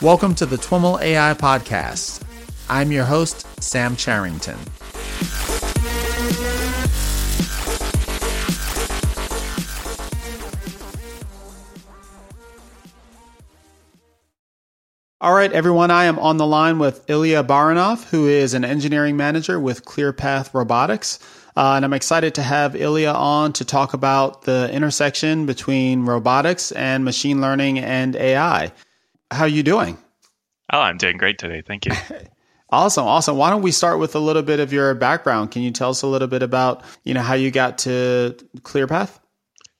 Welcome to the TWIML AI Podcast. I'm your host, Sam Charrington. All right, everyone, I am on the line with Ilya Baranov, who is an engineering manager with ClearPath Robotics. Uh, and I'm excited to have Ilya on to talk about the intersection between robotics and machine learning and AI. How are you doing? Oh, I'm doing great today. Thank you. awesome, awesome. Why don't we start with a little bit of your background? Can you tell us a little bit about, you know, how you got to ClearPath?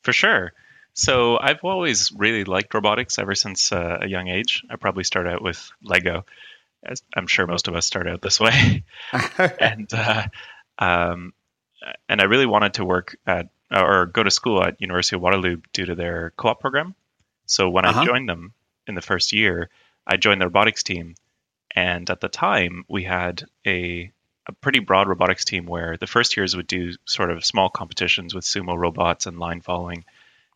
For sure. So I've always really liked robotics ever since uh, a young age. I probably started out with Lego, as I'm sure most of us start out this way, and uh, um, and I really wanted to work at or go to school at University of Waterloo due to their co-op program. So when uh-huh. I joined them in the first year, I joined the robotics team, and at the time we had a a pretty broad robotics team where the first years would do sort of small competitions with sumo robots and line following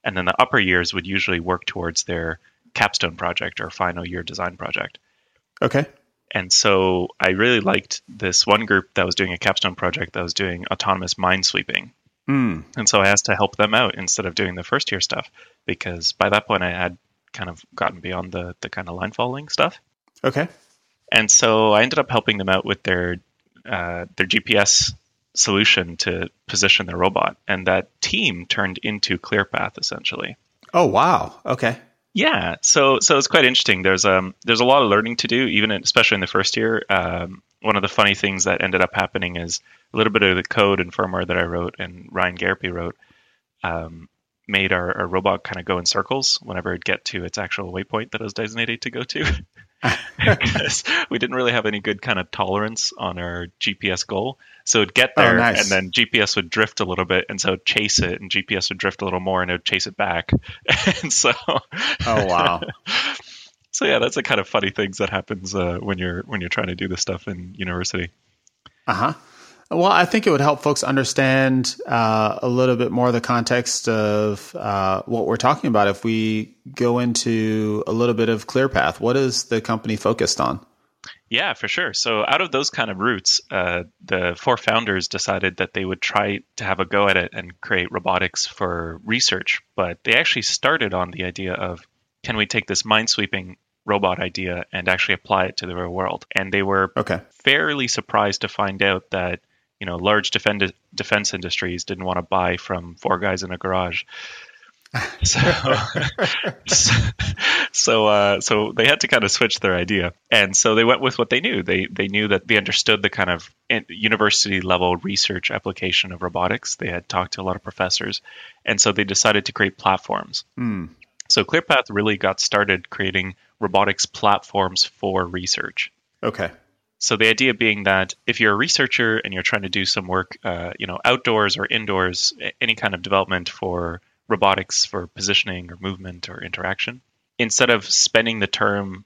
and then the upper years would usually work towards their capstone project or final year design project. Okay. And so I really liked this one group that was doing a capstone project that was doing autonomous mine sweeping. Mm. And so I asked to help them out instead of doing the first year stuff because by that point I had kind of gotten beyond the the kind of line following stuff. Okay. And so I ended up helping them out with their uh, their GPS solution to position their robot, and that team turned into ClearPath essentially. Oh wow! Okay. Yeah, so so it's quite interesting. There's um there's a lot of learning to do, even in, especially in the first year. Um, one of the funny things that ended up happening is a little bit of the code and firmware that I wrote and Ryan Gariepy wrote um, made our, our robot kind of go in circles whenever it'd get to its actual waypoint that it was designated to go to. because we didn't really have any good kind of tolerance on our GPS goal. So it'd get oh, there, oh, nice. and then GPS would drift a little bit, and so it'd chase it, and GPS would drift a little more, and it would chase it back. and so, oh wow. so yeah, that's the kind of funny things that happens uh, when you're when you're trying to do this stuff in university. Uh huh. Well, I think it would help folks understand uh, a little bit more the context of uh, what we're talking about if we go into a little bit of ClearPath. What is the company focused on? Yeah, for sure. So, out of those kind of roots, uh, the four founders decided that they would try to have a go at it and create robotics for research. But they actually started on the idea of can we take this mine sweeping robot idea and actually apply it to the real world? And they were okay. fairly surprised to find out that you know large defend- defense industries didn't want to buy from four guys in a garage. so so uh, so they had to kind of switch their idea, and so they went with what they knew. They they knew that they understood the kind of university level research application of robotics. They had talked to a lot of professors, and so they decided to create platforms. Mm. So ClearPath really got started creating robotics platforms for research. Okay. So the idea being that if you're a researcher and you're trying to do some work, uh, you know, outdoors or indoors, any kind of development for robotics for positioning or movement or interaction, instead of spending the term,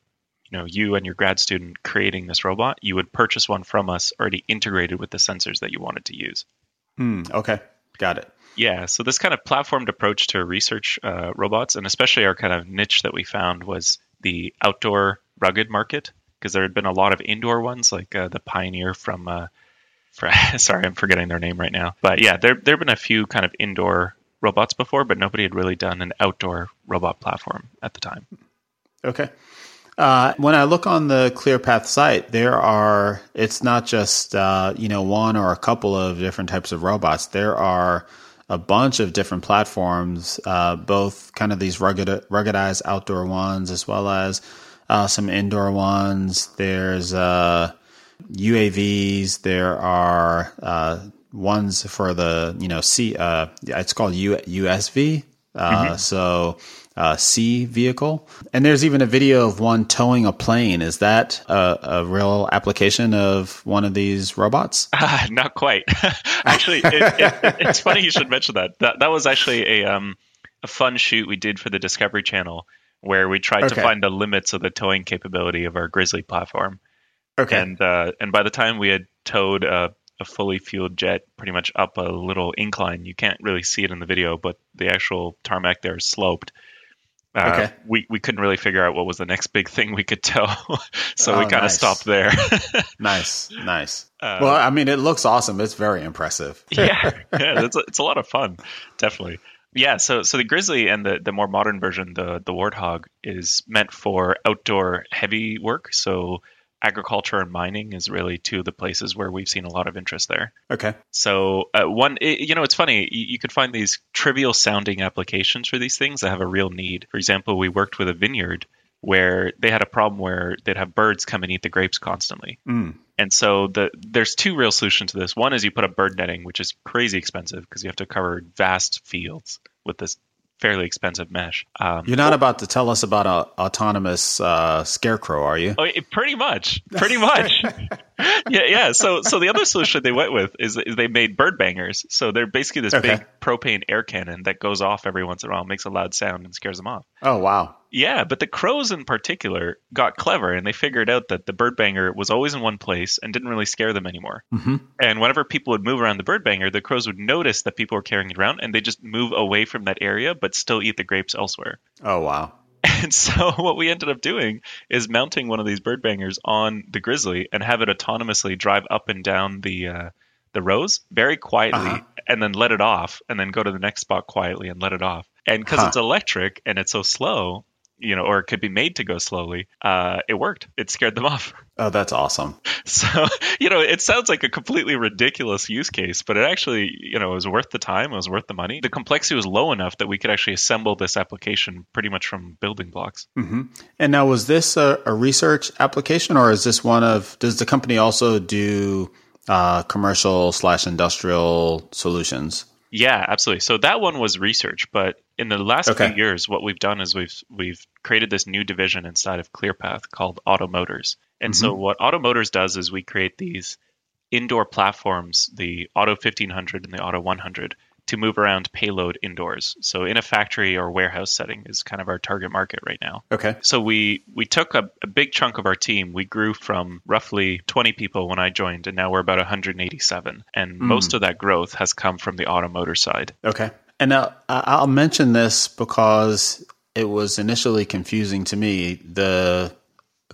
you know, you and your grad student creating this robot, you would purchase one from us already integrated with the sensors that you wanted to use. Hmm, okay, got it. Yeah, so this kind of platformed approach to research uh, robots, and especially our kind of niche that we found was the outdoor rugged market because there had been a lot of indoor ones, like uh, the Pioneer from. Uh, for, sorry, I'm forgetting their name right now. But yeah, there there have been a few kind of indoor robots before, but nobody had really done an outdoor robot platform at the time. Okay. Uh, when I look on the ClearPath site, there are it's not just uh, you know one or a couple of different types of robots. There are a bunch of different platforms, uh, both kind of these rugged ruggedized outdoor ones as well as uh, some indoor ones. There's uh, UAVs. There are uh, ones for the you know sea. Uh, it's called U- USV. Uh, mm-hmm. So uh, sea vehicle, and there's even a video of one towing a plane. Is that a, a real application of one of these robots? Uh, not quite. actually, it, it, it's funny you should mention that. That that was actually a um, a fun shoot we did for the Discovery Channel where we tried okay. to find the limits of the towing capability of our Grizzly platform. Okay. And uh, and by the time we had towed a, a, fully fueled jet pretty much up a little incline, you can't really see it in the video, but the actual tarmac there is sloped. Uh, Okay. we we couldn't really figure out what was the next big thing we could tow, so we Oh, kind of nice. stopped there. Nice, nice. Uh, well, I mean, it looks awesome. It's very impressive. yeah, yeah, it's a, it's a lot of fun, definitely. Yeah, so so the Grizzly and the the more modern version, the the Warthog, is meant for outdoor heavy work. So agriculture and mining is really two of the places where we've seen a lot of interest there. Okay. So uh, one, it, you know, it's funny. You, you could find these trivial sounding applications for these things that have a real need. For example, we worked with a vineyard where they had a problem where they'd have birds come and eat the grapes constantly. Mm. And so the there's two real solutions to this. One is you put up bird netting, which is crazy expensive because you have to cover vast fields with this fairly expensive mesh. Um, You're not about to tell us about a autonomous uh, scarecrow, are you? Oh, it, pretty much, pretty much. yeah, yeah. So, so the other solution they went with is, is they made bird bangers. So they're basically this Okay. big propane air cannon that goes off every once in a while, makes a loud sound, and scares them off. Oh, wow. Yeah, but the crows in particular got clever, and they figured out that the bird banger was always in one place and didn't really scare them anymore. hmm And whenever people would move around the bird banger, the crows would notice that people were carrying it around, and they just move away from that area, but still eat the grapes elsewhere. Oh, wow. And so what we ended up doing is mounting one of these bird bangers on the grizzly and have it autonomously drive up and down the uh, the rows very quietly, Uh-huh. and then let it off, and then go to the next spot quietly and let it off. And because Huh. it's electric and it's so slow, you know, or it could be made to go slowly, uh, it worked. It scared them off. Oh, that's awesome. So, you know, it sounds like a completely ridiculous use case, but it actually, you know, it was worth the time. It was worth the money. The complexity was low enough that we could actually assemble this application pretty much from building blocks. hmm And now, was this a, a research application, or is this one of? Does the company also do uh, commercial slash industrial solutions? Yeah, absolutely. So that one was research, but in the last Okay. few years, what we've done is we've we've created this new division inside of ClearPath called Otto Motors. And so mm-hmm. what Otto Motors does is we create these indoor platforms, the Otto 1500 and the Otto 100, to move around payload indoors. So in a factory or warehouse setting is kind of our target market right now. Okay. So we we took a, a big chunk of our team. We grew from roughly 20 people when I joined, and now we're about 187. And mm. most of that growth has come from the Otto Motor side. Okay. And now I- I'll mention this because it was initially confusing to me. The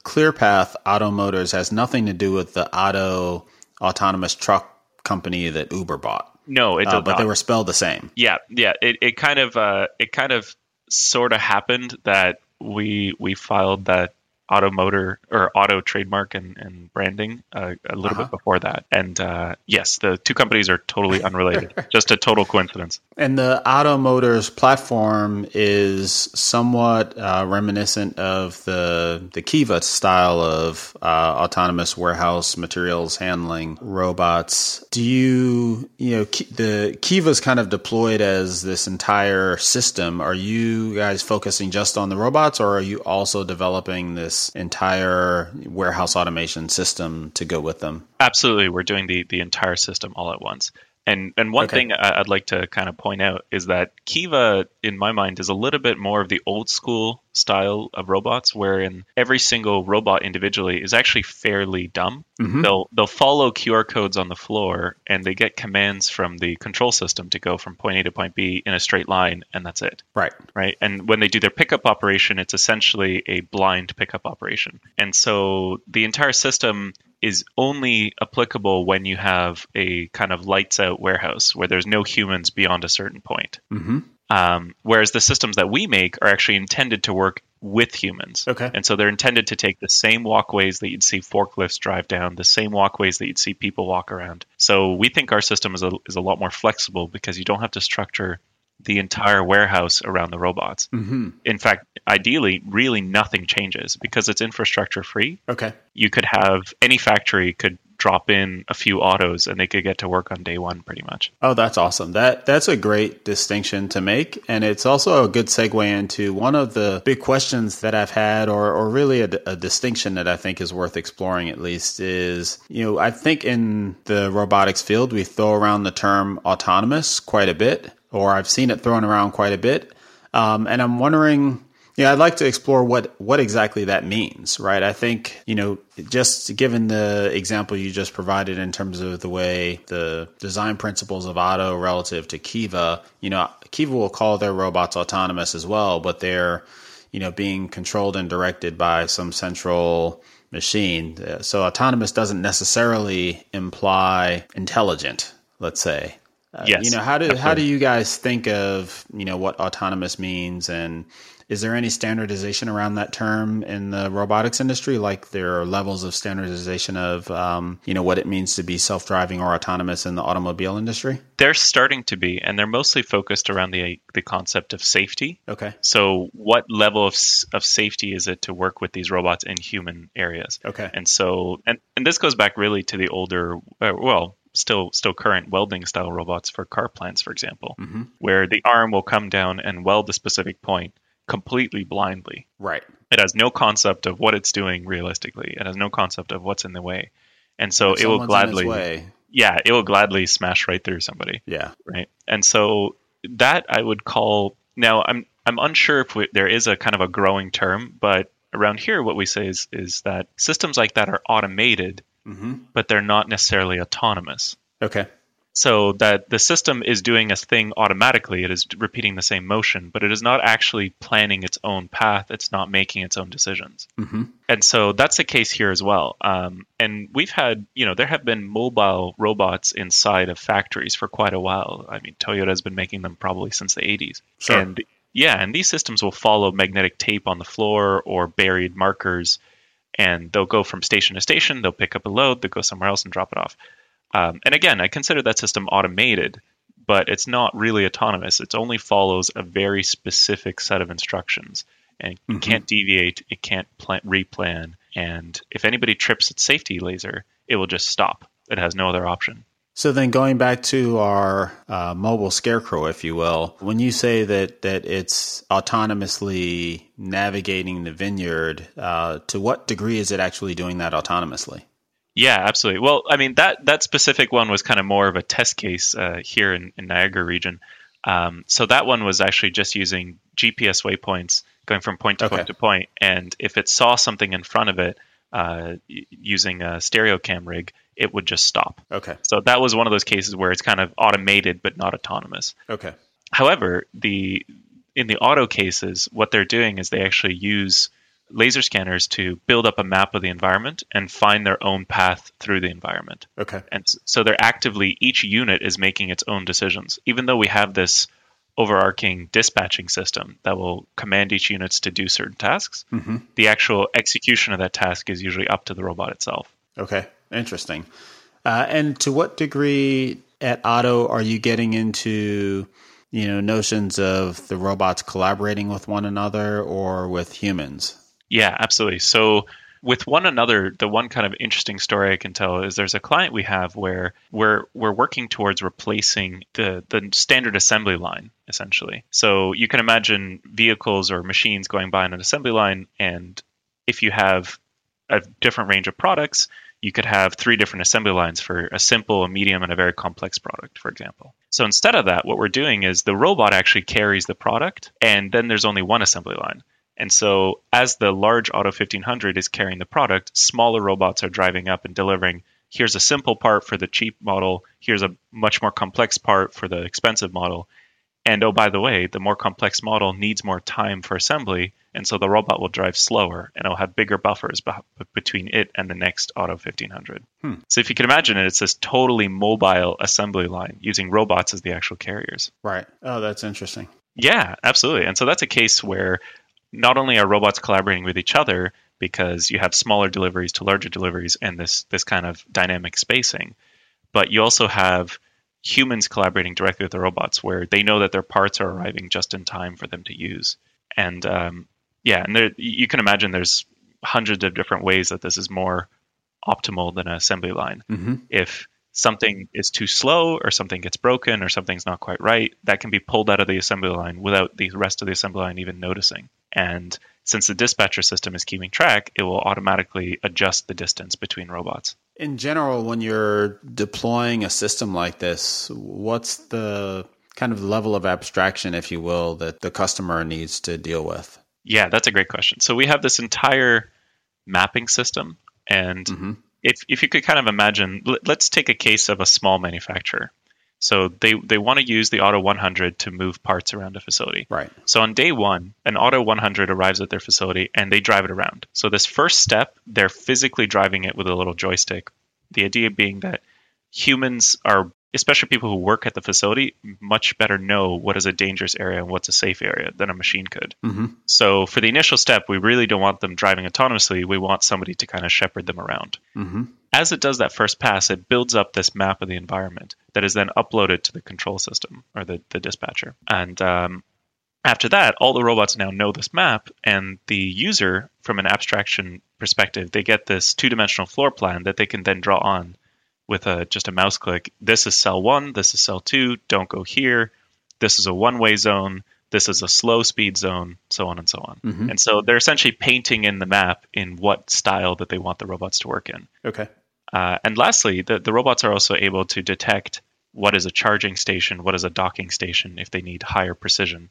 ClearPath Otto Motors has nothing to do with the Otto autonomous truck company that Uber bought, No, it uh, but not. they were spelled the same. yeah, yeah. It, it kind of uh, it kind of sort of happened that we we filed that automotor or Otto trademark and, and branding uh, a little Uh-huh. bit before that. And uh, yes, the two companies are totally unrelated. just a total coincidence. And the Otto Motors platform is somewhat uh, reminiscent of the the Kiva style of uh, autonomous warehouse materials handling robots. Do you you know the Kiva's kind of deployed as this entire system? Are you guys focusing just on the robots, or are you also developing this entire warehouse automation system to go with them? Absolutely, we're doing the the entire system all at once. And and one Okay. thing I'd like to kind of point out is that Kiva, in my mind, is a little bit more of the old school style of robots, wherein every single robot individually is actually fairly dumb. Mhm. They'll they'll follow QR codes on the floor, and they get commands from the control system to go from point A to point B in a straight line, and that's it Right. right? And when they do their pickup operation, it's essentially a blind pickup operation. And so the entire system is only applicable when you have a kind of lights out warehouse where there's no humans beyond a certain point. hmm Um, whereas the systems that we make are actually intended to work with humans. Okay. And so they're intended to take the same walkways that you'd see forklifts drive down, the same walkways that you'd see people walk around. So we think our system is a, is a lot more flexible because you don't have to structure the entire warehouse around the robots. hmm In fact, ideally, really nothing changes because it's infrastructure free. Okay. You could have any factory could drop in a few Ottos and they could get to work on day one pretty much. Oh, that's awesome. That that's a great distinction to make, and it's also a good segue into one of the big questions that I've had, or or really a, a distinction that I think is worth exploring at least is you know I think in the robotics field we throw around the term autonomous quite a bit, or I've seen it thrown around quite a bit, um, and I'm wondering. Yeah, I'd like to explore what what exactly that means, right? I think, you know, just given the example you just provided in terms of the way the design principles of Otto relative to Kiva, you know, Kiva will call their robots autonomous as well, but they're you know, being controlled and directed by some central machine. So autonomous doesn't necessarily imply intelligent, let's say. Uh, yes, you know, how do how do you guys think of you know what autonomous means, and is there any standardization around that term in the robotics industry? Like there are levels of standardization of um, you know what it means to be self driving or autonomous in the automobile industry. They're starting to be, and they're mostly focused around the the concept of safety. Okay. So, what level of of safety is it to work with these robots in human areas? Okay. And so, and and this goes back really to the older, uh, well, still still current welding style robots for car plants, for example, mm-hmm. where the arm will come down and weld a specific point completely blindly. Right. It has no concept of what it's doing realistically. It has no concept of what's in the way, and so If it will gladly, yeah, it will gladly smash right through somebody, yeah. right? And so that I would call now. I'm I'm unsure if we, there is a kind of a growing term, but around here, what we say is is that systems like that are automated hmm but they're not necessarily autonomous. Okay. So that the system is doing a thing automatically, it is repeating the same motion, but it is not actually planning its own path. It's not making its own decisions. hmm And so that's the case here as well. Um, and we've had, you know, there have been mobile robots inside of factories for quite a while. I mean, Toyota has been making them probably since the 80s. Sure. And yeah, and these systems will follow magnetic tape on the floor or buried markers, and they'll go from station to station. They'll pick up a load, they'll go somewhere else and drop it off. Um, and again, I consider that system automated, but it's not really autonomous. It only follows a very specific set of instructions, and Mhm. can't deviate. It can't plan, replan. And if anybody trips its safety laser, it will just stop. It has no other option. So then, going back to our uh, mobile scarecrow, if you will, when you say that that it's autonomously navigating the vineyard, uh, to what degree is it actually doing that autonomously? Yeah, absolutely. Well, I mean that that specific one was kind of more of a test case uh, here in, in Niagara region. Um, so that one was actually just using GPS waypoints, going from point to Okay. point to point, and if it saw something in front of it uh, using a stereo cam rig, it would just stop. Okay. So that was one of those cases where it's kind of automated but not autonomous. Okay. However, the in the Otto cases, what they're doing is they actually use laser scanners to build up a map of the environment and find their own path through the environment. Okay. And so they're actively each unit is making its own decisions. Even though we have this overarching dispatching system that will command each units to do certain tasks, hmm the actual execution of that task is usually up to the robot itself. Okay. Interesting. Uh, and to what degree at Otto are you getting into, you know, notions of the robots collaborating with one another or with humans? Yeah, absolutely. So with one another, the one kind of interesting story I can tell is there's a client we have where we're we're working towards replacing the the standard assembly line essentially. So you can imagine vehicles or machines going by on an assembly line, and if you have a different range of products, you could have three different assembly lines for a simple, a medium, and a very complex product, for example. So instead of that, what we're doing is the robot actually carries the product, and then there's only one assembly line. And so, as the large Otto 1500 is carrying the product, smaller robots are driving up and delivering. Here's a simple part for the cheap model. Here's a much more complex part for the expensive model. And oh, by the way, the more complex model needs more time for assembly, and so the robot will drive slower and it'll have bigger buffers beh- between it and the next Otto 1500. Hmm. So if you can imagine it, it's this totally mobile assembly line using robots as the actual carriers. Right. Oh, that's interesting. Yeah, absolutely. And so that's a case where not only are robots collaborating with each other because you have smaller deliveries to larger deliveries and this this kind of dynamic spacing, but you also have humans collaborating directly with the robots where they know that their parts are arriving just in time for them to use. And um, yeah, and there, you can imagine there's hundreds of different ways that this is more optimal than an assembly line hmm if something is too slow or something gets broken or something's not quite right, that can be pulled out of the assembly line without the rest of the assembly line even noticing. And since the dispatcher system is keeping track, it will automatically adjust the distance between robots. In general, when you're deploying a system like this, what's the kind of level of abstraction, if you will, that the customer needs to deal with? Yeah, that's a great question. So we have this entire mapping system and hmm if if you could kind of imagine, let's take a case of a small manufacturer. So they, they want to use the Otto 100 to move parts around a facility. Right. So on day one, an Otto 100 arrives at their facility and they drive it around. So this first step, they're physically driving it with a little joystick. The idea being that humans are especially people who work at the facility, much better know what is a dangerous area and what's a safe area than a machine could. Mm-hmm. So for the initial step, we really don't want them driving autonomously. We want somebody to kind of shepherd them around. Mm-hmm. As it does that first pass, it builds up this map of the environment that is then uploaded to the control system or the, the dispatcher. And um, after that, all the robots now know this map, and the user, from an abstraction perspective, they get this two dimensional floor plan that they can then draw on with a just a mouse click. This is cell one. This is cell two. Don't go here. This is a one-way zone. This is a slow speed zone, so on and so on. Mhm. And so they're essentially painting in the map in what style that they want the robots to work in. Okay. Uh, and lastly, the, the robots are also able to detect what is a charging station, what is a docking station if they need higher precision.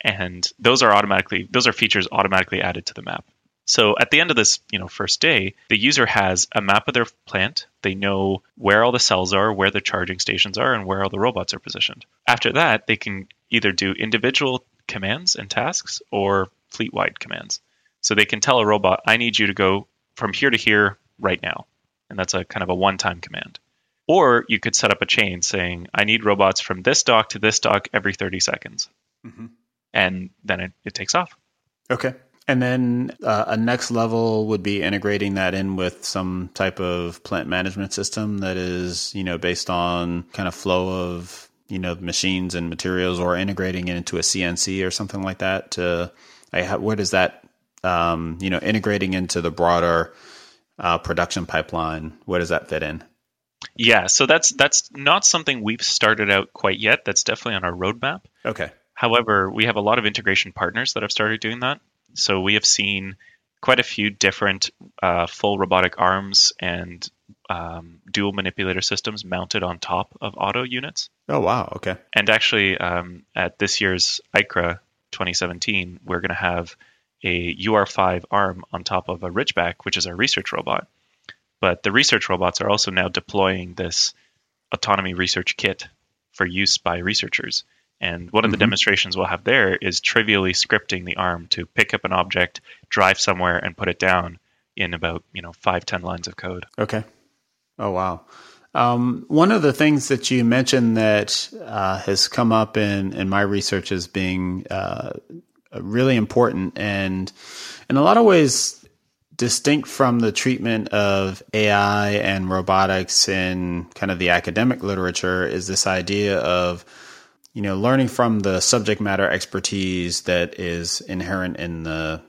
And those are automatically those are features automatically added to the map. So at the end of this, you know, first day, the user has a map of their plant. They know where all the cells are, where the charging stations are, and where all the robots are positioned. After that, they can either do individual commands and tasks or fleet-wide commands. So they can tell a robot, "I need you to go from here to here right now." And that's a kind of a one-time command. Or you could set up a chain saying, "I need robots from this dock to this dock every 30 seconds." Mhm. And then it, it takes off. Okay. And then uh, a next level would be integrating that in with some type of plant management system that is, you know, based on kind of flow of, you know, machines and materials or integrating it into a CNC or something like that to, I where does that, um, you know, integrating into the broader uh, production pipeline, where does that fit in? Yeah, so that's that's not something we've started out quite yet. That's definitely on our roadmap. Okay. However, we have a lot of integration partners that have started doing that. So we have seen quite a few different uh, full robotic arms and um, dual manipulator systems mounted on top of Otto units. Oh, wow. Okay. And actually, um, at this year's ICRA 2017, we're going to have a UR5 arm on top of a Ridgeback, which is our research robot. But the research robots are also now deploying this autonomy research kit for use by researchers. And one of the Mhm. demonstrations we'll have there is trivially scripting the arm to pick up an object, drive somewhere, and put it down in about you know five ten lines of code. Okay. Oh wow. Um, one of the things that you mentioned that uh, has come up in in my research as being uh, Uh, really important and in a lot of ways distinct from the treatment of AI and robotics in kind of the academic literature is this idea of you know learning from the subject matter expertise that is inherent in the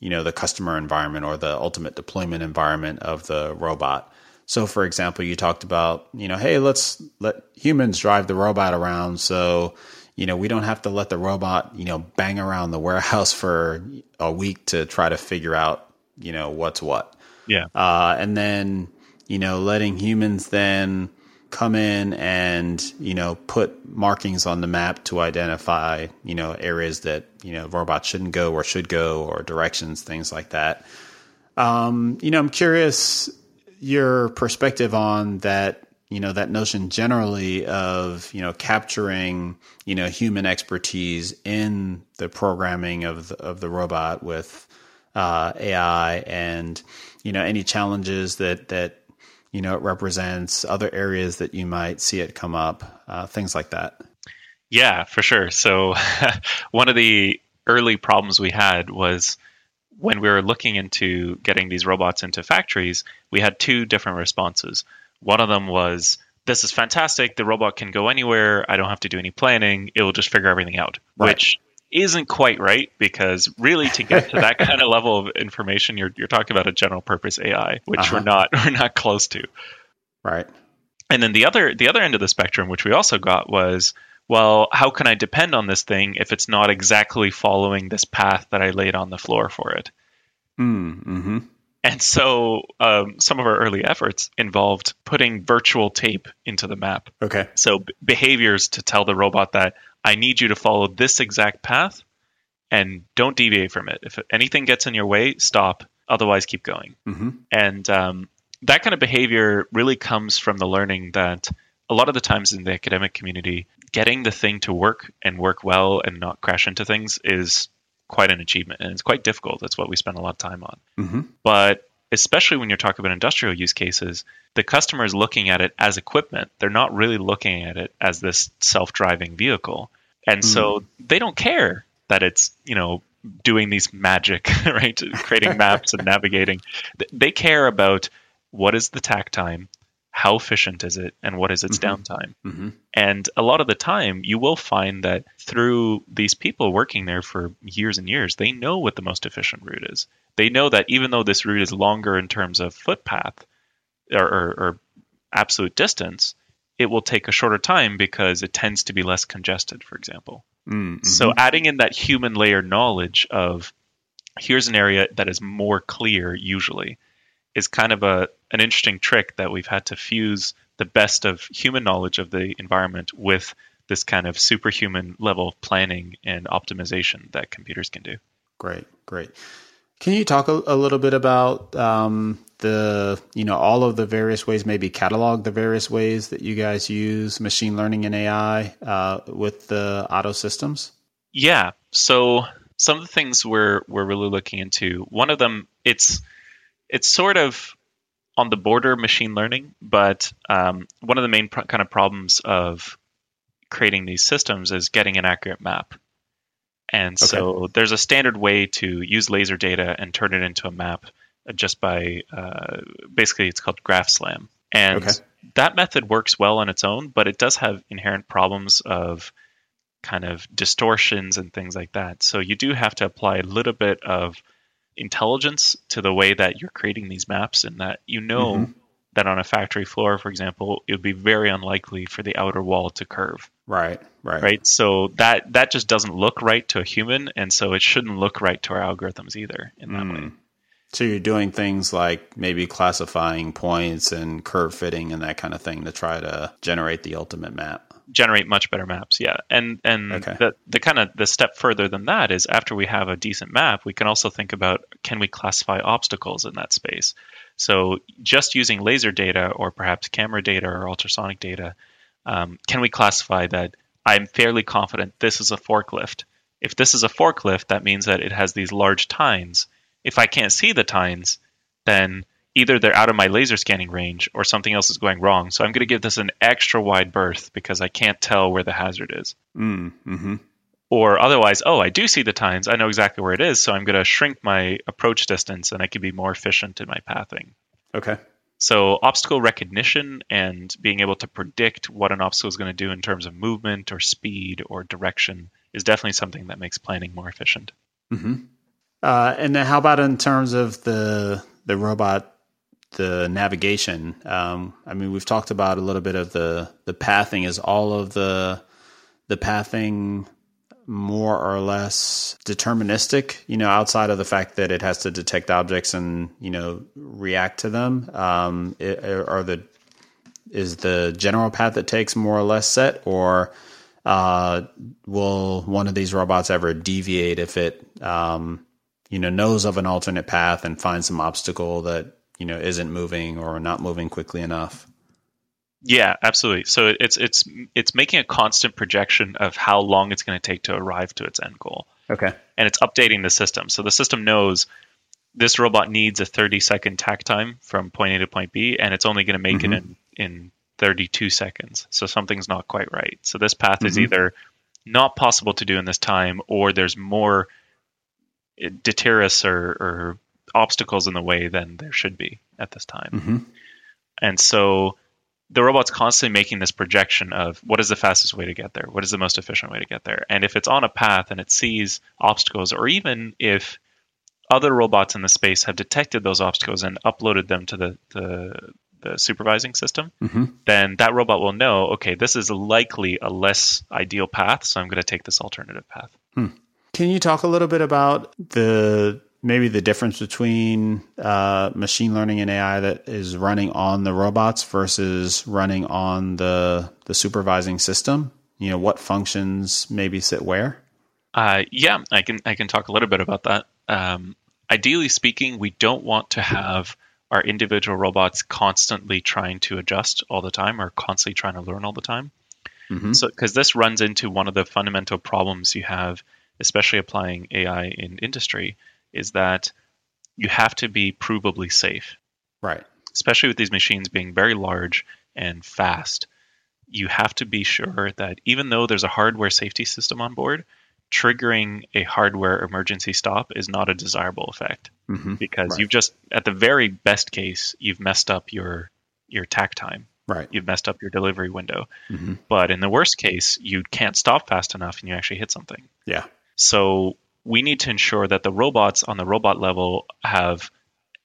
you know the customer environment or the ultimate deployment environment of the robot. So for example, you talked about, you know, hey, let's let humans drive the robot around so you know, we don't have to let the robot, you know, bang around the warehouse for a week to try to figure out, you know, what's what. Yeah. Uh, and then, you know, letting humans then come in and, you know, put markings on the map to identify, you know, areas that, you know, robots shouldn't go or should go or directions, things like that. Um, you know, I'm curious your perspective on that, you know, that notion generally of, you know, capturing, you know, human expertise in the programming of the, of the robot with uh, AI and, you know, any challenges that, that, you know, it represents, other areas that you might see it come up, uh, things like that. Yeah, for sure. So one of the early problems we had was when we were looking into getting these robots into factories, we had two different responses. One of them was, This is fantastic. The robot can go anywhere. I don't have to do any planning. It will just figure everything out, Right. which isn't quite right because really to get to that kind of level of information, you're, you're talking about a general purpose AI, which Uh-huh. we're not we're not close to. Right. And then the other the other end of the spectrum, which we also got, was well, how can I depend on this thing if it's not exactly following this path that I laid on the floor for it? Mm, hmm And so um, some of our early efforts involved putting virtual tape into the map. Okay. So b- behaviors to tell the robot that I need you to follow this exact path and don't deviate from it. If anything gets in your way, stop. Otherwise, keep going. hmm And um, that kind of behavior really comes from the learning that a lot of the times in the academic community, getting the thing to work and work well and not crash into things is quite an achievement and it's quite difficult. That's what we spend a lot of time on. Mm-hmm. But especially when you're talking about industrial use cases, the customer is looking at it as equipment. They're not really looking at it as this self-driving vehicle. And mm. so they don't care that it's, you know, doing these magic, right? Creating maps and navigating. They care about what is the takt time, how efficient is it, and what is its mm-hmm. downtime. Mm-hmm. And a lot of the time, you will find that through these people working there for years and years, they know what the most efficient route is. They know that even though this route is longer in terms of footpath or, or, or absolute distance, it will take a shorter time because it tends to be less congested, for example. Mm-hmm. So adding in that human layer knowledge of here's an area that is more clear usually is kind of a an interesting trick that we've had to fuse the best of human knowledge of the environment with this kind of superhuman level of planning and optimization that computers can do. Great, great. Can you talk a, a little bit about um, the, you know, all of the various ways, maybe catalog the various ways that you guys use machine learning and AI uh, with the Otto systems? Yeah. So some of the things we're we're really looking into. One of them, it's it's sort of on the border machine learning, but um, one of the main pro- kind of problems of creating these systems is getting an accurate map. And okay. so there's a standard way to use laser data and turn it into a map just by uh, basically it's called graph slam. And okay. that method works well on its own, but it does have inherent problems of kind of distortions and things like that. So you do have to apply a little bit of intelligence to the way that you're creating these maps and that you know mm-hmm. that on a factory floor for example it would be very unlikely for the outer wall to curve. Right right. Right? So that that just doesn't look right to a human and so it shouldn't look right to our algorithms either in that mm. way so you're doing things like maybe classifying points and curve fitting and that kind of thing to try to generate the ultimate map generate much better maps. Yeah, and and okay. the the kind of the step further than that is after we have a decent map, we can also think about can we classify obstacles in that space. So just using laser data or perhaps camera data or ultrasonic data, um, can we classify that I'm fairly confident this is a forklift. If this is a forklift, that means that it has these large tines. If I can't see the tines, then either they're out of my laser scanning range or something else is going wrong. So I'm going to give this an extra wide berth because I can't tell where the hazard is. Mm, hmm Or otherwise, oh, I do see the tines. I know exactly where it is. So I'm going to shrink my approach distance and I can be more efficient in my pathing. Okay. So obstacle recognition and being able to predict what an obstacle is going to do in terms of movement or speed or direction is definitely something that makes planning more efficient. Mm-hmm. Uh, and then how about in terms of the the robot the navigation. Um, I mean, we've talked about a little bit of the the pathing. Is all of the the pathing more or less deterministic? You know, outside of the fact that it has to detect objects and you know react to them. Um, it, are the is the general path it takes more or less set, or uh, will one of these robots ever deviate if it um, you know knows of an alternate path and finds some obstacle that you know isn't moving or not moving quickly enough. Yeah, absolutely. So it's it's it's making a constant projection of how long it's going to take to arrive to its end goal. Okay. And it's updating the system. So the system knows this robot needs a 30 second takt time from point A to point B and it's only going to make mm-hmm. it in in 32 seconds. So something's not quite right. So this path mm-hmm. is either not possible to do in this time or there's more deterrence or, or obstacles in the way than there should be at this time. Mm-hmm. And so the robot's constantly making this projection of what is the fastest way to get there? What is the most efficient way to get there? And if it's on a path and it sees obstacles, or even if other robots in the space have detected those obstacles and uploaded them to the, the, the supervising system, mm-hmm. then that robot will know, okay, this is likely a less ideal path, so I'm going to take this alternative path. Hmm. Can you talk a little bit about the maybe the difference between uh, machine learning and AI that is running on the robots versus running on the the supervising system? You know, what functions maybe sit where? Uh, yeah, I can I can talk a little bit about that. Um, ideally speaking, we don't want to have our individual robots constantly trying to adjust all the time or constantly trying to learn all the time? Mm-hmm. So, because this runs into one of the fundamental problems you have, especially applying AI in industry, is that you have to be provably safe. Right. Especially with these machines being very large and fast, you have to be sure that even though there's a hardware safety system on board, triggering a hardware emergency stop is not a desirable effect mm-hmm. because right. you've just at the very best case you've messed up your your takt time right you've messed up your delivery window mm-hmm. but in the worst case you can't stop fast enough and you actually hit something yeah so we need to ensure that the robots on the robot level have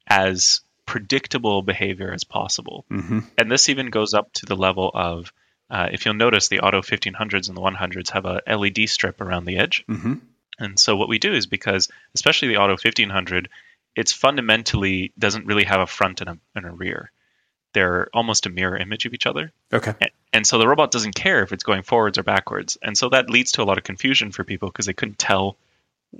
as predictable behavior as possible mm-hmm. and this even goes up to the level of uh, if you'll notice, the Auto 1500s and the 100s have a LED strip around the edge. Mm-hmm. And so what we do is because, especially the Otto 1500, it's fundamentally doesn't really have a front and a, and a rear. They're almost a mirror image of each other. Okay. And, and so the robot doesn't care if it's going forwards or backwards. And so that leads to a lot of confusion for people because they couldn't tell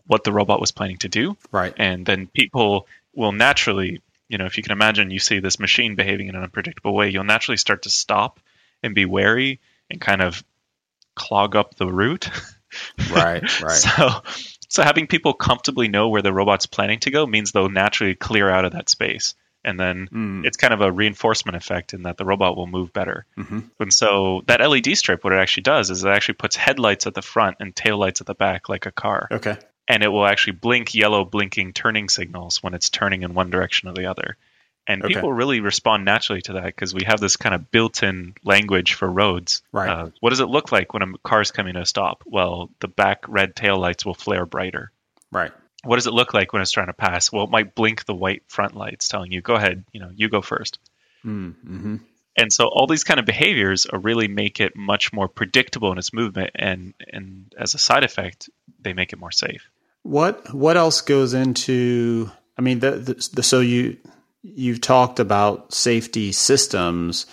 what the robot was planning to do. Right. And then people will naturally, you know, if you can imagine you see this machine behaving in an unpredictable way, you'll naturally start to stop and be wary and kind of clog up the route. right, right. So, so having people comfortably know where the robot's planning to go means they'll naturally clear out of that space. And then mm. it's kind of a reinforcement effect in that the robot will move better. Mm-hmm. And so that LED strip, what it actually does is it actually puts headlights at the front and tail lights at the back like a car. Okay. And it will actually blink yellow blinking turning signals when it's turning in one direction or the other. And okay. people really respond naturally to that because we have this kind of built-in language for roads. Right. Uh, what does it look like when a car's coming to a stop? Well, the back red tail lights will flare brighter. Right. What does it look like when it's trying to pass? Well, it might blink the white front lights, telling you, "Go ahead, you know, you go first. Mm, mm-hmm. And so all these kind of behaviors really make it much more predictable in its movement, and and as a side effect, they make it more safe. What what else goes into? I mean, the, the, the so you you've talked about safety systems,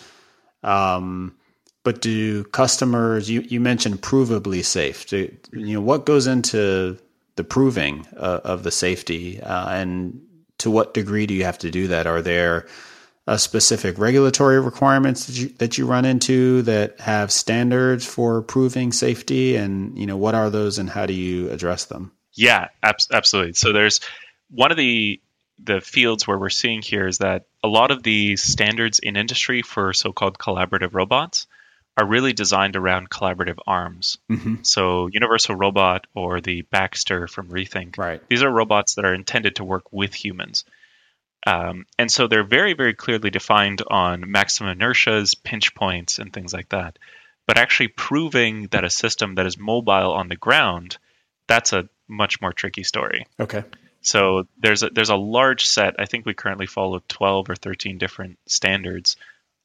um, but do customers? You, you mentioned provably safe. Do, you know what goes into the proving uh, of the safety, uh, and to what degree do you have to do that? Are there uh, specific regulatory requirements that you, that you run into that have standards for proving safety, and you know what are those, and how do you address them? Yeah, ab- absolutely. So there's one of the the fields where we're seeing here is that a lot of the standards in industry for so-called collaborative robots are really designed around collaborative arms. Mm-hmm. So Universal Robot or the Baxter from Rethink, right. these are robots that are intended to work with humans. Um, and so they're very, very clearly defined on maximum inertias, pinch points, and things like that. But actually proving that a system that is mobile on the ground, that's a much more tricky story. Okay. So there's a, there's a large set. I think we currently follow 12 or 13 different standards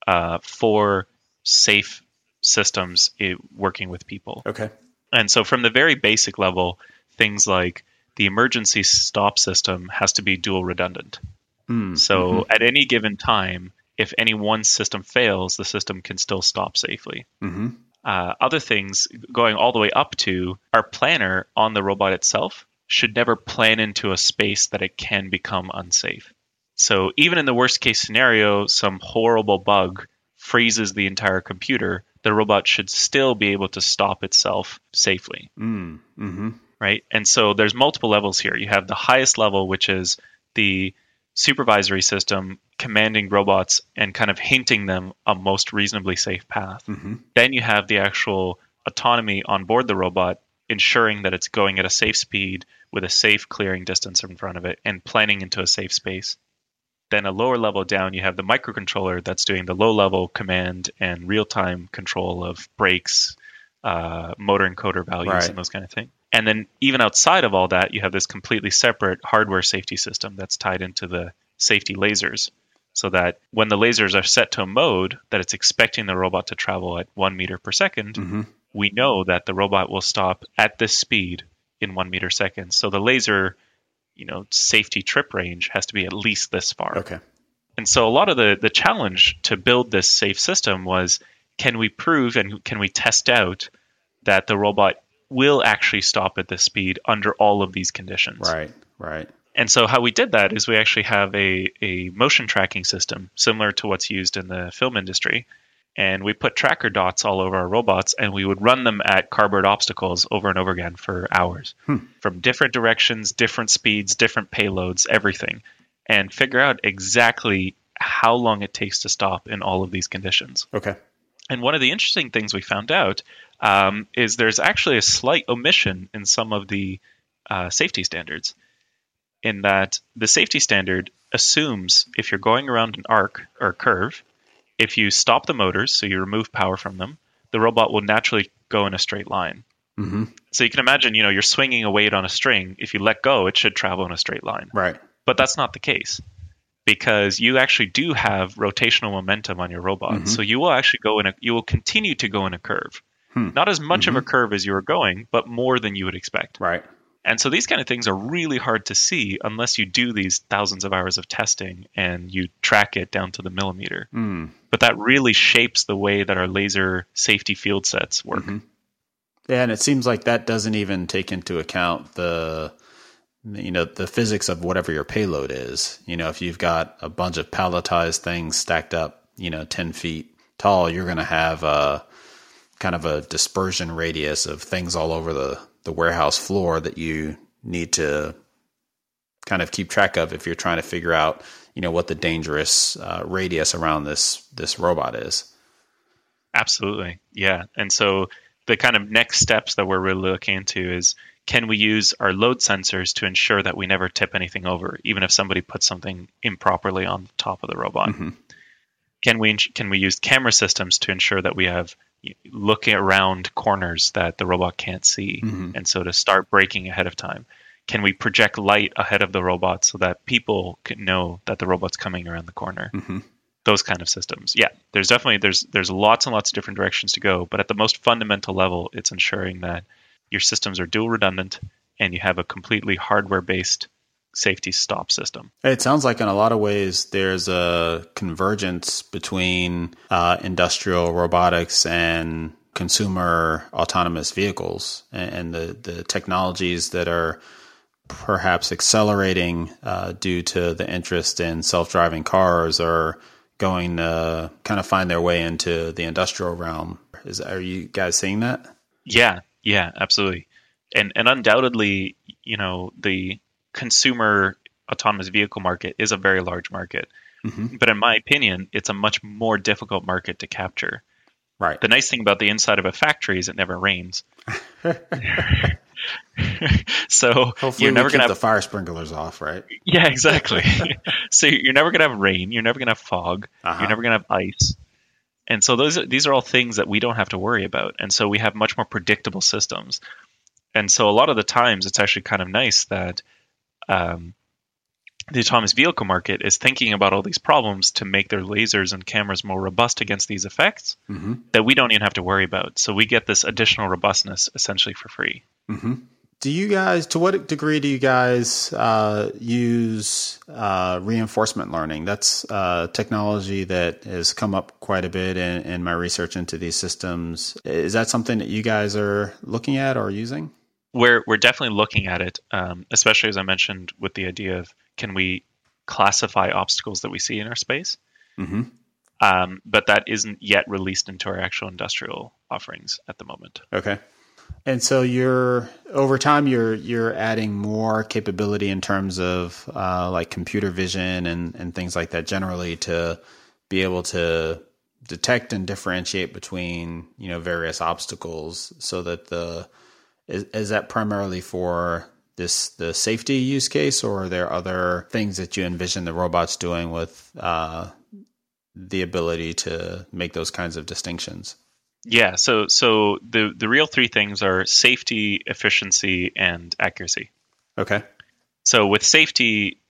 uh, for safe systems it, working with people. Okay. And so from the very basic level, things like the emergency stop system has to be dual redundant. Mm, so mm-hmm. at any given time, if any one system fails, the system can still stop safely. Mm-hmm. Uh, other things going all the way up to our planner on the robot itself should never plan into a space that it can become unsafe. So even in the worst case scenario, some horrible bug freezes the entire computer, the robot should still be able to stop itself safely. Mm, mm-hmm. Right? And so there's multiple levels here. You have the highest level, which is the supervisory system commanding robots and kind of hinting them a most reasonably safe path. Mm-hmm. Then you have the actual autonomy on board the robot, ensuring that it's going at a safe speed with a safe clearing distance in front of it and planning into a safe space. Then a lower level down, you have the microcontroller that's doing the low level command and real time control of brakes, uh, motor encoder values, right. and those kind of things. And then even outside of all that, you have this completely separate hardware safety system that's tied into the safety lasers. So that when the lasers are set to a mode that it's expecting the robot to travel at one meter per 2nd mm-hmm. we know that the robot will stop at this speed in one meter seconds. So the laser, you know, safety trip range has to be at least this far. Okay. And so a lot of the the challenge to build this safe system was can we prove and can we test out that the robot will actually stop at this speed under all of these conditions? Right. Right. And so how we did that is we actually have a, a motion tracking system similar to what's used in the film industry. And we put tracker dots all over our robots and we would run them at cardboard obstacles over and over again for hours Hmm. from different directions, different speeds, different payloads, everything, and figure out exactly how long it takes to stop in all of these conditions. Okay. And one of the interesting things we found out um, is there's actually a slight omission in some of the uh, safety standards. In that the safety standard assumes if you're going around an arc or curve, if you stop the motors, so you remove power from them, the robot will naturally go in a straight line. hmm So you can imagine, you know, you're swinging a weight on a string. If you let go, it should travel in a straight line. Right. But that's not the case because you actually do have rotational momentum on your robot. Mhm. So you will actually go in a you will continue to go in a curve. Hmm. Not as much of a curve as you were going, but more than you would expect. Right. And so these kind of things are really hard to see unless you do these thousands of hours of testing and you track it down to the millimeter. Mm. But that really shapes the way that our laser safety field sets work. Mhm. Yeah, and it seems like that doesn't even take into account the you know the physics of whatever your payload is. You know, if you've got a bunch of palletized things stacked up, you know, ten feet tall, you're going to have a kind of a dispersion radius of things all over the the warehouse floor that you need to kind of keep track of if you're trying to figure out you know what the dangerous uh, radius around this this robot is. Absolutely. Yeah. And so the kind of next steps that we're really looking into is can we use our load sensors to ensure that we never tip anything over, even if somebody puts something improperly on the top of the robot? Mhm. Can we can we use camera systems to ensure that we have looking around corners that the robot can't see, Mhm. and so to start breaking ahead of time? Can we project light ahead of the robot so that people can know that the robot's coming around the corner? Mhm. those kind of systems. Yeah, there's definitely there's there's lots and lots of different directions to go, but at the most fundamental level, it's ensuring that your systems are dual redundant and you have a completely hardware based safety stop system. It sounds like in a lot of ways there's a convergence between uh, industrial robotics and consumer autonomous vehicles and, the, the technologies that are perhaps accelerating uh, due to the interest in self-driving cars are going to kind of find their way into the industrial realm. Is are you guys seeing that? Yeah, yeah, absolutely. And and undoubtedly, you know, the consumer autonomous vehicle market is a very large market. Mhm. But in my opinion, it's a much more difficult market to capture. Right. The nice thing about the inside of a factory is it never rains. so Hopefully, you're never going to have the fire sprinklers off, right? yeah exactly. so you're never going to have rain. You're never going to have fog. Uh-huh. You're never going to have ice. And so those these are all things that we don't have to worry about. And so we have much more predictable systems. And so a lot of the times it's actually kind of nice that um, the autonomous vehicle market is thinking about all these problems to make their lasers and cameras more robust against these effects hmm that we don't even have to worry about. So we get this additional robustness essentially for free. hmm Do you guys, to what degree do you guys uh, use uh, reinforcement learning? That's uh, technology that has come up quite a bit in, in my research into these systems. Is that something that you guys are looking at or using? We're we're definitely looking at it, um, especially as I mentioned with the idea of can we classify obstacles that we see in our space, hmm um, but that isn't yet released into our actual industrial offerings at the moment. Okay. And so you're over time you're you're adding more capability in terms of uh, like computer vision and and things like that generally to be able to detect and differentiate between you know various obstacles so that the is, is that primarily for this the safety use case or are there other things that you envision the robots doing with uh, the ability to make those kinds of distinctions Yeah. So so the the real three things are safety, efficiency, and accuracy. okay So with safety,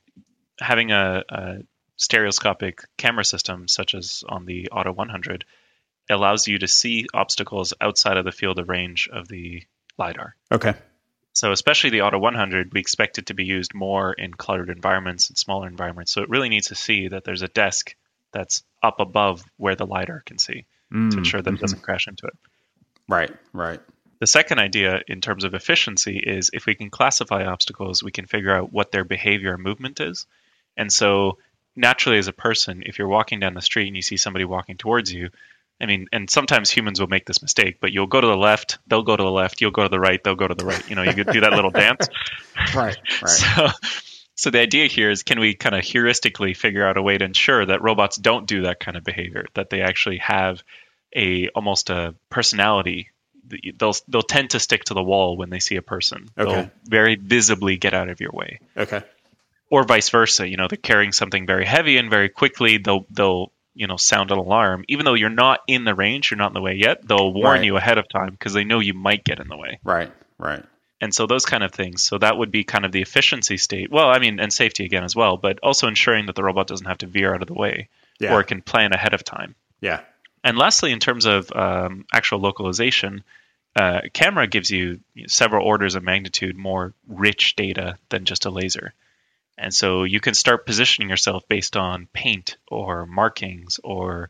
having a, a stereoscopic camera system such as on the Otto 100 allows you to see obstacles outside of the field of range of the lidar. okay So especially the Otto 100, we expect it to be used more in cluttered environments and smaller environments. So it really needs to see that there's a desk that's up above where the lidar can see to Mm, ensure that mhm. it doesn't crash into it. Right, right. The second idea, in terms of efficiency, is if we can classify obstacles, we can figure out what their behavior and movement is. And so, naturally, as a person, if you're walking down the street and you see somebody walking towards you, I mean, and sometimes humans will make this mistake, but you'll go to the left, they'll go to the left, you'll go to the right, they'll go to the right. You know, you could do that little dance. Right, right. So, so the idea here is can we kind of heuristically figure out a way to ensure that robots don't do that kind of behavior, that they actually have a almost a personality. They'll they'll tend to stick to the wall when they see a person. Okay. They'll very visibly get out of your way. Okay. Or vice versa. You know, they're carrying something very heavy and very quickly they'll they'll you know sound an alarm even though you're not in the range you're not in the way yet they'll warn Right. you ahead of time because they know you might get in the way Right. Right. and so those kind of things so that would be kind of the efficiency state well i mean and safety again as well but also ensuring that the robot doesn't have to veer out of the way Yeah. or it can plan ahead of time Yeah. and lastly in terms of um, actual localization uh, camera gives you several orders of magnitude more rich data than just a laser and so you can start positioning yourself based on paint or markings or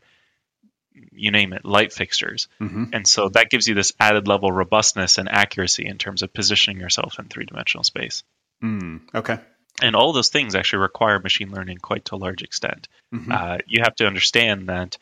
you name it, light fixtures. hmm And so that gives you this added level of robustness and accuracy in terms of positioning yourself in three dimensional space. Mm. Okay. And all those things actually require machine learning quite to a large extent. Mhm. Uh, you have to understand that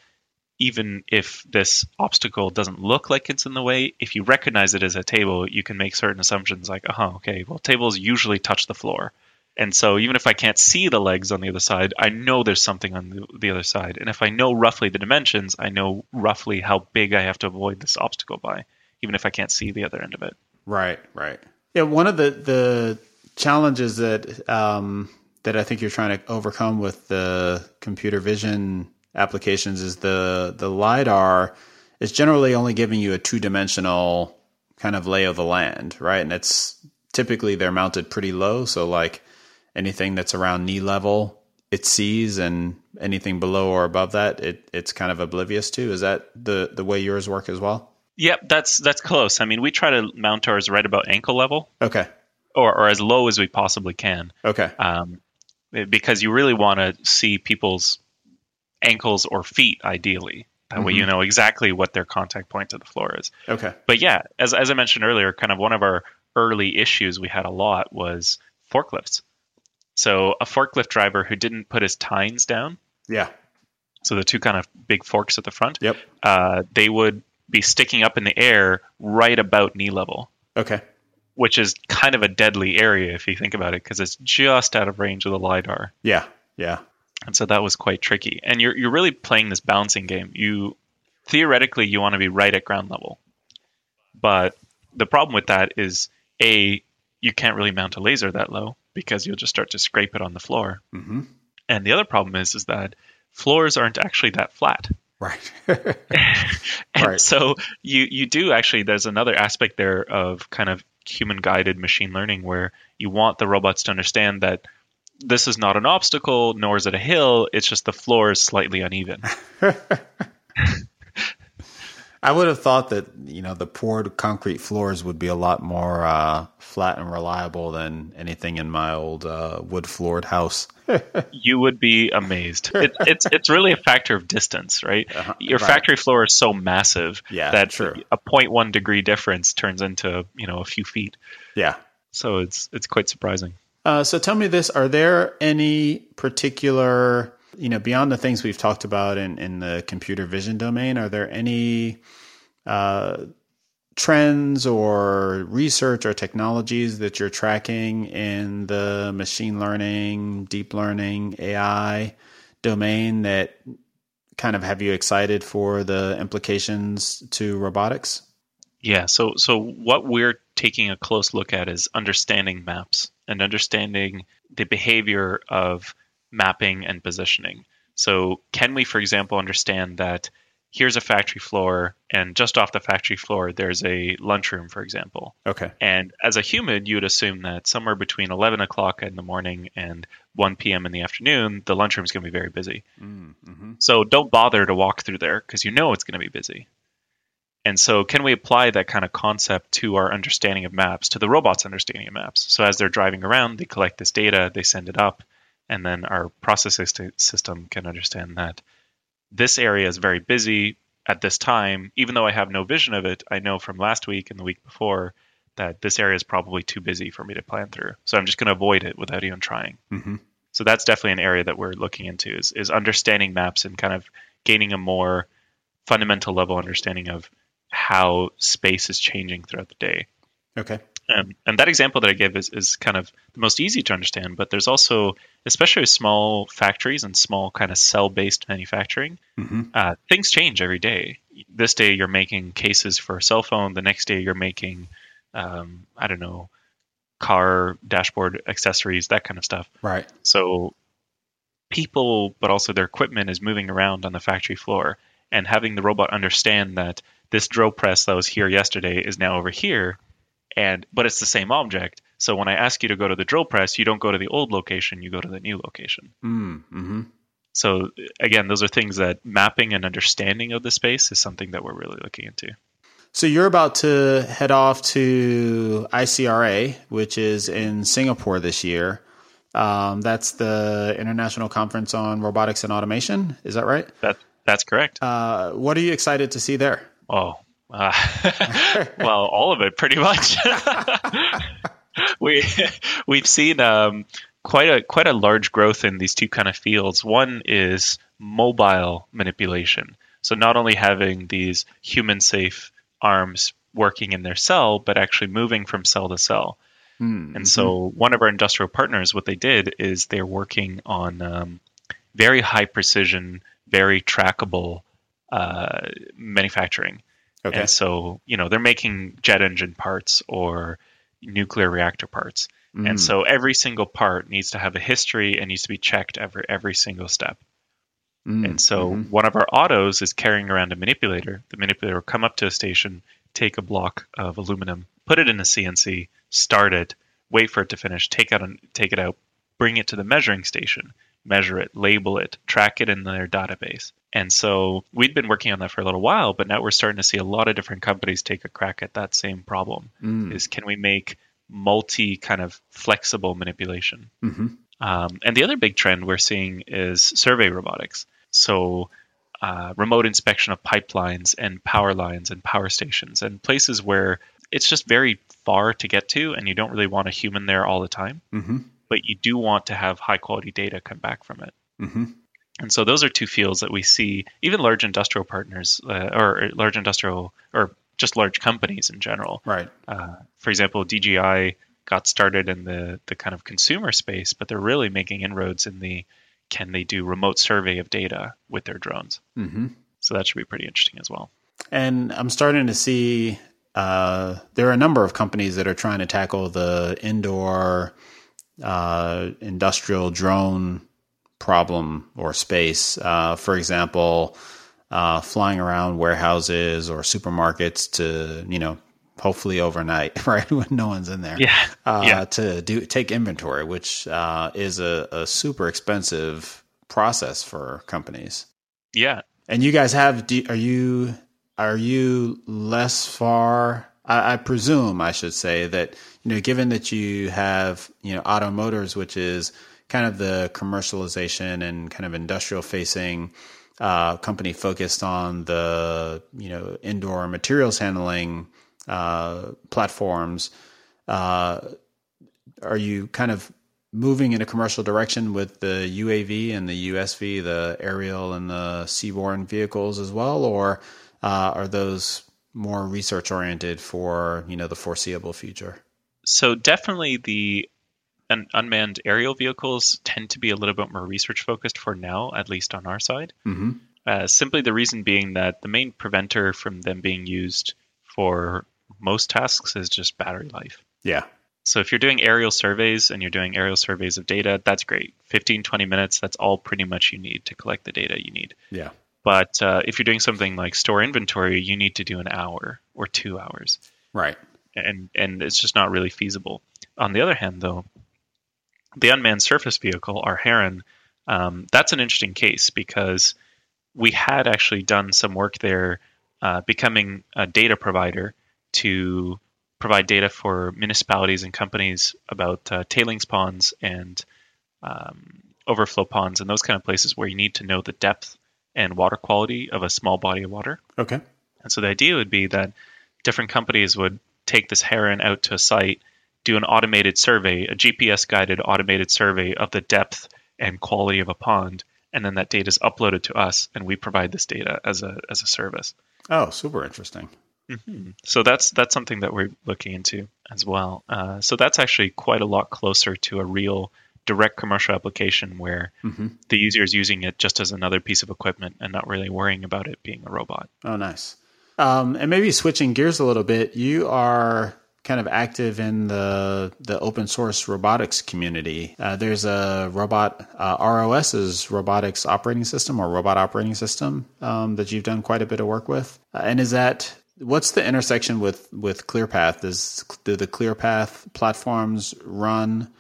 even if this obstacle doesn't look like it's in the way, if you recognize it as a table, you can make certain assumptions like, uh huh, okay, well, tables usually touch the floor. And so even if I can't see the legs on the other side, I know there's something on the, the other side. And if I know roughly the dimensions, I know roughly how big I have to avoid this obstacle by, even if I can't see the other end of it. Right, right. Yeah, one of the the challenges that um, that I think you're trying to overcome with the computer vision applications is the the lidar is generally only giving you a two dimensional kind of lay of the land, right? And it's typically they're mounted pretty low, so like anything that's around knee level it sees and anything below or above that it it's kind of oblivious to is that the the way yours work as well Yep, that's that's close. I mean, we try to mount ours right about ankle level, okay or, or as low as we possibly can. okay um, because you really want to see people's ankles or feet ideally. That way, you know exactly what their contact point to the floor is. okay But yeah, as as I mentioned earlier, kind of one of our early issues we had a lot was forklifts. So a forklift driver who didn't put his tines down, yeah. So the two kind of big forks at the front, yep. Uh, they would be sticking up in the air right about knee level. okay. Which is kind of a deadly area if you think about it, because it's just out of range of the lidar. Yeah, yeah, and so that was quite tricky. And you're you're really playing this balancing game. You theoretically you want to be right at ground level, but the problem with that is a you can't really mount a laser that low because you'll just start to scrape it on the floor. hmm And the other problem is is that floors aren't actually that flat. right. and Right. so you you do actually there's another aspect there of kind of human guided machine learning where you want the robots to understand that this is not an obstacle nor is it a hill it's just the floor is slightly uneven I would have thought that you know the poured concrete floors would be a lot more uh, flat and reliable than anything in my old uh, wood floored house. you would be amazed it, it's it's really a factor of distance right Uh-huh, your right. factory floor is so massive Yeah, that true. a 0.1 degree difference turns into you know a few feet Yeah. so it's it's quite surprising Uh, so tell me this: Are there any particular, you know, beyond the things we've talked about in in the computer vision domain? Are there any uh, trends or research or technologies that you're tracking in the machine learning, deep learning, AI domain that kind of have you excited for the implications to robotics? Yeah, so so what we're taking a close look at is understanding maps and understanding the behavior of mapping and positioning. So can we, for example, understand that here's a factory floor and just off the factory floor there's a lunchroom, for example. Okay. And as a human, you would assume that somewhere between 11 o'clock in the morning and 1 p.m. in the afternoon, the lunchroom is going to be very busy. Mm-hmm. So don't bother to walk through there because you know it's going to be busy. And so, can we apply that kind of concept to our understanding of maps, to the robot's understanding of maps? So, as they're driving around, they collect this data, they send it up, and then our process syst- system can understand that this area is very busy at this time, even though I have no vision of it, I know from last week and the week before that this area is probably too busy for me to plan through. So I'm just going to avoid it without even trying. Mm-hmm. So that's definitely an area that we're looking into is, is understanding maps and kind of gaining a more fundamental level understanding of how space is changing throughout the day. Okay. Um, and that example that I gave is, is kind of the most easy to understand, but there's also, especially with small factories and small kind of cell based manufacturing, Mm-hmm. uh, things change every day. This day you're making cases for a cell phone, the next day you're making, um, I don't know, car dashboard accessories, that kind of stuff. Right. So people, but also their equipment is moving around on the factory floor, and having the robot understand that this drill press that was here yesterday is now over here, and but it's the same object. So when I ask you to go to the drill press, you don't go to the old location, you go to the new location. Mm, mm-hmm. So again, those are things that mapping and understanding of the space is something that we're really looking into. So you're about to head off to ICRA, which is in Singapore this year. Um, that's the International Conference on Robotics and Automation. Is that right? That that's correct. Uh, what are you excited to see there? Oh, uh, well, all of it pretty much. we we've seen um, quite a quite a large growth in these two kind of fields. One is mobile manipulation. So not only having these human safe arms working in their cell, but actually moving from cell to cell. Mm, And so one of our industrial partners, what they did is they're working on um, very high precision, very trackable uh, manufacturing. Okay. And so, you know, they're making jet engine parts or nuclear reactor parts. Mm, And so every single part needs to have a history and needs to be checked every every single step. mm, And so mhm. one of our Ottos is carrying around a manipulator. The manipulator will come up to a station, take a block of aluminum, put it in a CNC, start it, wait for it to finish, take out and take it out, bring it to the measuring station, measure it, label it, track it in their database. And so we'd been working on that for a little while, but now we're starting to see a lot of different companies take a crack at that same problem. Mm, Is can we make multi kind of flexible manipulation? mhm. Um, and the other big trend we're seeing is survey robotics. So, uh, remote inspection of pipelines and power lines and power stations and places where it's just very far to get to, and you don't really want a human there all the time, Mhm. but you do want to have high quality data come back from it. Mhm. And so, those are two fields that we see, even large industrial partners uh, or large industrial or just large companies in general Right. uh, for example, DJI got started in the the kind of consumer space, but they're really making inroads in the can they do remote survey of data with their drones? hmm So that should be pretty interesting as well. And I'm starting to see uh, there are a number of companies that are trying to tackle the indoor uh, industrial drone problem or space. Uh, for example, uh, flying around warehouses or supermarkets to, you know, hopefully overnight, right, when no one's in there. Yeah, uh, yeah. to do take inventory, which uh, is a, a super expensive process for companies. Yeah, And you guys have? Do, are you are you less far? I, I presume I should say that you know, given that you have you know Otto Motors, which is kind of the commercialization and kind of industrial facing uh, company focused on the you know indoor materials handling uh, platforms. Uh, are you kind of moving in a commercial direction with the UAV and the USV, the aerial and the seaborne vehicles as well, or uh, are those more research oriented for you know the foreseeable future? so definitely the un- unmanned aerial vehicles tend to be a little bit more research focused for now, at least on our side. Mm-hmm. Uh, simply the reason being that the main preventer from them being used for most tasks is just battery life. Yeah. So if you're doing aerial surveys and you're doing aerial surveys of data, that's great. 15, 20 minutes, that's all pretty much you need to collect the data you need. Yeah. But uh, if you're doing something like store inventory, you need to do an hour or two hours. Right. And, and it's just not really feasible. On the other hand, though, the unmanned surface vehicle, our Heron, um, that's an interesting case because we had actually done some work there uh, becoming a data provider to provide data for municipalities and companies about uh, tailings ponds and um, overflow ponds and those kind of places where you need to know the depth and water quality of a small body of water. Okay. And so the idea would be that different companies would take this heron out to a site, do an automated survey, a GPS guided automated survey of the depth and quality of a pond, and then that data is uploaded to us, and we provide this data as a as a service. Oh, super interesting. Mm-hmm. So that's that's something that we're looking into as well. Uh, so that's actually quite a lot closer to a real direct commercial application where mm-hmm. the user is using it just as another piece of equipment and not really worrying about it being a robot. Oh, nice. Um, and maybe switching gears a little bit, you are kind of active in the the open source robotics community. Uh, there's a robot uh, ROS's robotics operating system or robot operating system um, that you've done quite a bit of work with. Uh, and is that what's the intersection with with ClearPath? Does do the ClearPath platforms run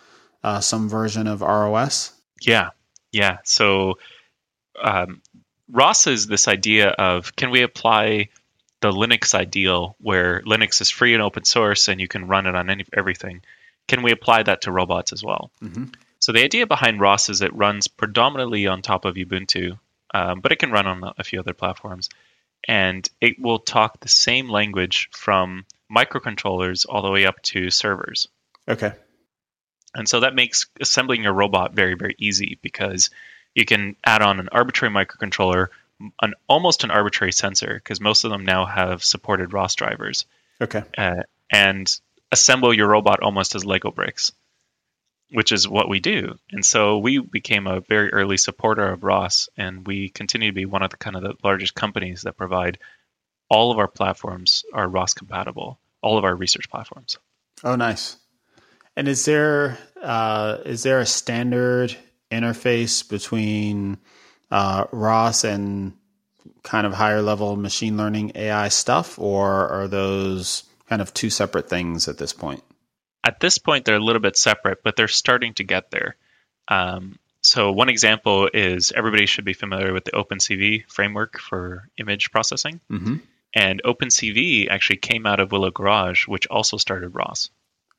uh, some version of ROS? Yeah, yeah. So um, ROS is this idea of can we apply the Linux ideal where Linux is free and open source and you can run it on any, everything. Can we apply that to robots as well? Mm-hmm. So the idea behind ROS is it runs predominantly on top of Ubuntu, um, but it can run on a few other platforms. And it will talk the same language from microcontrollers all the way up to servers. Okay. And so that makes assembling your robot very, very easy because you can add on an arbitrary microcontroller an almost an arbitrary sensor because most of them now have supported ROS drivers. Okay. Uh, and assemble your robot almost as Lego bricks, which is what we do. And so we became a very early supporter of ROS, and we continue to be one of the kind of the largest companies that provide all of our platforms are ROS compatible. All of our research platforms. Oh, nice. And is there uh, is there a standard interface between uh, ROS and kind of higher level machine learning AI stuff, or are those kind of two separate things at this point? At this point, they're a little bit separate, but they're starting to get there. Um, so, one example is everybody should be familiar with the OpenCV framework for image processing. Mm-hmm. And OpenCV actually came out of Willow Garage, which also started ROS.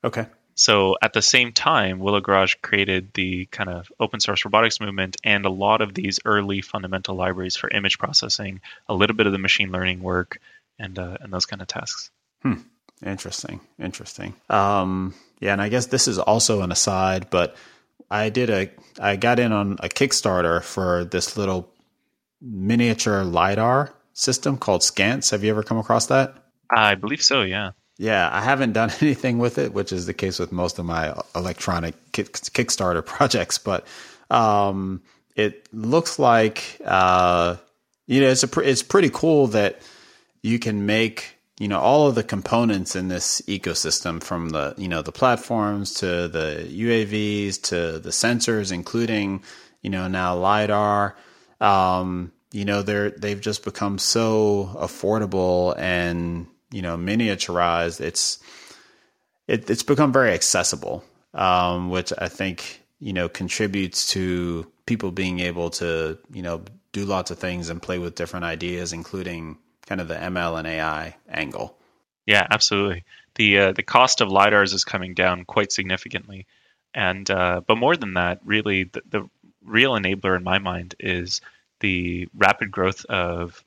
Okay. So at the same time, Willow Garage created the kind of open source robotics movement and a lot of these early fundamental libraries for image processing, a little bit of the machine learning work, and uh, and those kind of tasks. Hmm. Interesting. Interesting. Um, yeah, and I guess this is also an aside, but I did a I got in on a Kickstarter for this little miniature lidar system called Scanse. Have you ever come across that? I believe so. Yeah. Yeah, I haven't done anything with it, which is the case with most of my electronic kick, Kickstarter projects. But um, it looks like uh, you know it's a it's pretty cool that you can make you know all of the components in this ecosystem from the you know the platforms to the UAVs to the sensors, including you know now lidar. Um, you know they're they've just become so affordable and you know miniaturized, it's it, it's become very accessible, um, which I think you know contributes to people being able to you know do lots of things and play with different ideas, including kind of the ML and AI angle. Yeah, absolutely. The uh, the cost of lidars is coming down quite significantly, and uh, but more than that, really, the, the real enabler in my mind is the rapid growth of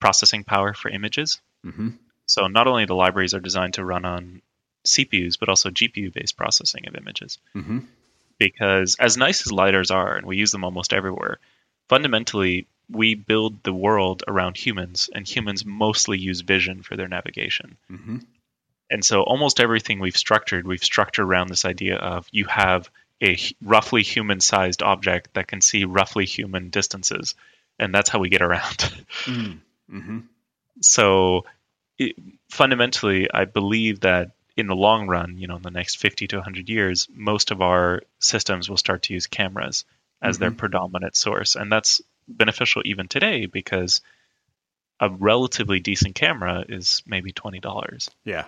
processing power for images. Mm-hmm. So not only the libraries are designed to run on CPUs, but also GPU-based processing of images. Mm-hmm. Because as nice as lidars are, and we use them almost everywhere, fundamentally we build the world around humans, and humans mostly use vision for their navigation. Mm-hmm. And so almost everything we've structured, we've structured around this idea of you have a roughly human-sized object that can see roughly human distances, and that's how we get around. Mm-hmm. Mm-hmm. So it, fundamentally, I believe that in the long run, you know, in the next 50 to 100 years, most of our systems will start to use cameras as mm-hmm. their predominant source. And that's beneficial even today because a relatively decent camera is maybe $20. Yeah.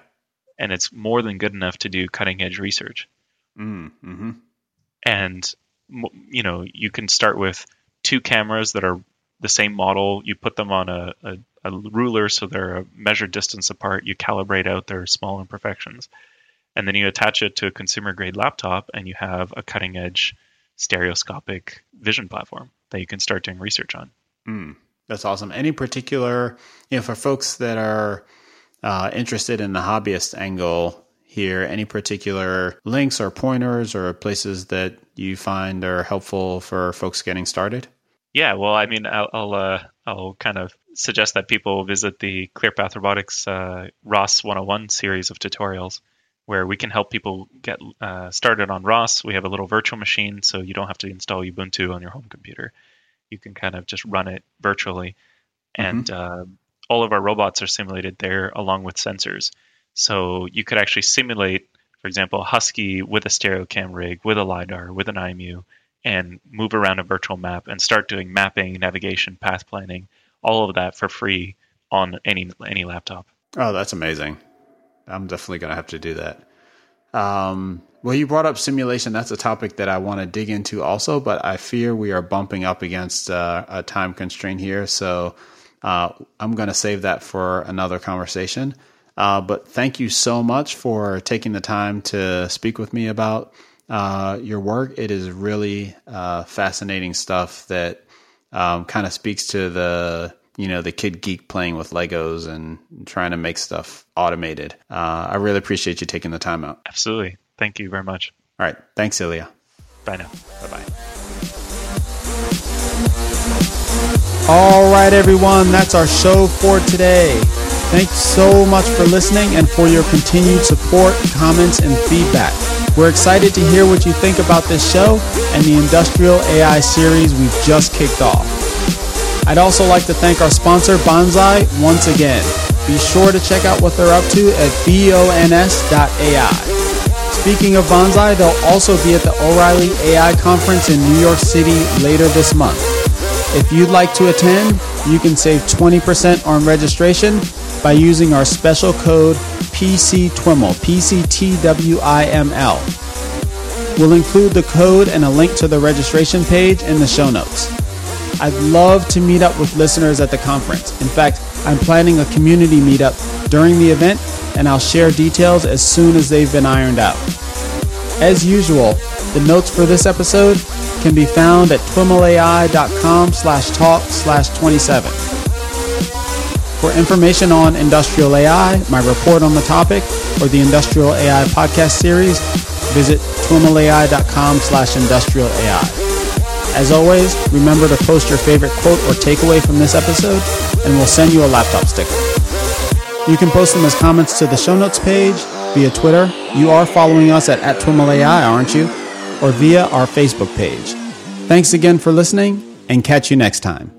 And it's more than good enough to do cutting edge research. Mm, mm-hmm. And, you know, you can start with two cameras that are the same model. You put them on a, a a ruler so they're a measured distance apart. You calibrate out their small imperfections. And then you attach it to a consumer grade laptop and you have a cutting edge stereoscopic vision platform that you can start doing research on. Mm, that's awesome. Any particular, you know, for folks that are uh, interested in the hobbyist angle here, any particular links or pointers or places that you find are helpful for folks getting started? Yeah, well, I mean, I'll I'll, uh, I'll kind of suggest that people visit the ClearPath Robotics uh, ROS 101 series of tutorials, where we can help people get uh, started on ROS. We have a little virtual machine, so you don't have to install Ubuntu on your home computer. You can kind of just run it virtually, mm-hmm. and uh, all of our robots are simulated there along with sensors. So you could actually simulate, for example, a Husky with a stereo cam rig, with a LiDAR, with an IMU, and move around a virtual map and start doing mapping, navigation, path planning, all of that for free on any any laptop. Oh, that's amazing. I'm definitely going to have to do that. Um, well, you brought up simulation. That's a topic that I want to dig into also, but I fear we are bumping up against uh, a time constraint here. So uh, I'm going to save that for another conversation. Uh, but thank you so much for taking the time to speak with me about uh, your work. It is really uh, fascinating stuff that um, kind of speaks to the you know the kid geek playing with Legos and trying to make stuff automated. Uh, I really appreciate you taking the time out. Absolutely, thank you very much. All right, thanks, Ilya. Bye now. Bye bye. All right, everyone, that's our show for today. Thanks so much for listening and for your continued support, comments, and feedback. We're excited to hear what you think about this show and the Industrial AI series we've just kicked off. I'd also like to thank our sponsor, Bonsai, once again. Be sure to check out what they're up to at bons.ai. Speaking of Bonsai, they'll also be at the O'Reilly AI Conference in New York City later this month. If you'd like to attend, you can save 20% on registration by using our special code PCTWIML, P-C-T-W-I-M-L. We'll include the code and a link to the registration page in the show notes. I'd love to meet up with listeners at the conference. In fact, I'm planning a community meetup during the event, and I'll share details as soon as they've been ironed out. As usual, the notes for this episode can be found at twimlai.com slash talk slash 27. For information on Industrial AI, my report on the topic, or the Industrial AI podcast series, visit twimlai.com slash industrial AI. As always, remember to post your favorite quote or takeaway from this episode, and we'll send you a laptop sticker. You can post them as comments to the show notes page via Twitter. You are following us at, at TwimlAI, aren't you? Or via our Facebook page. Thanks again for listening, and catch you next time.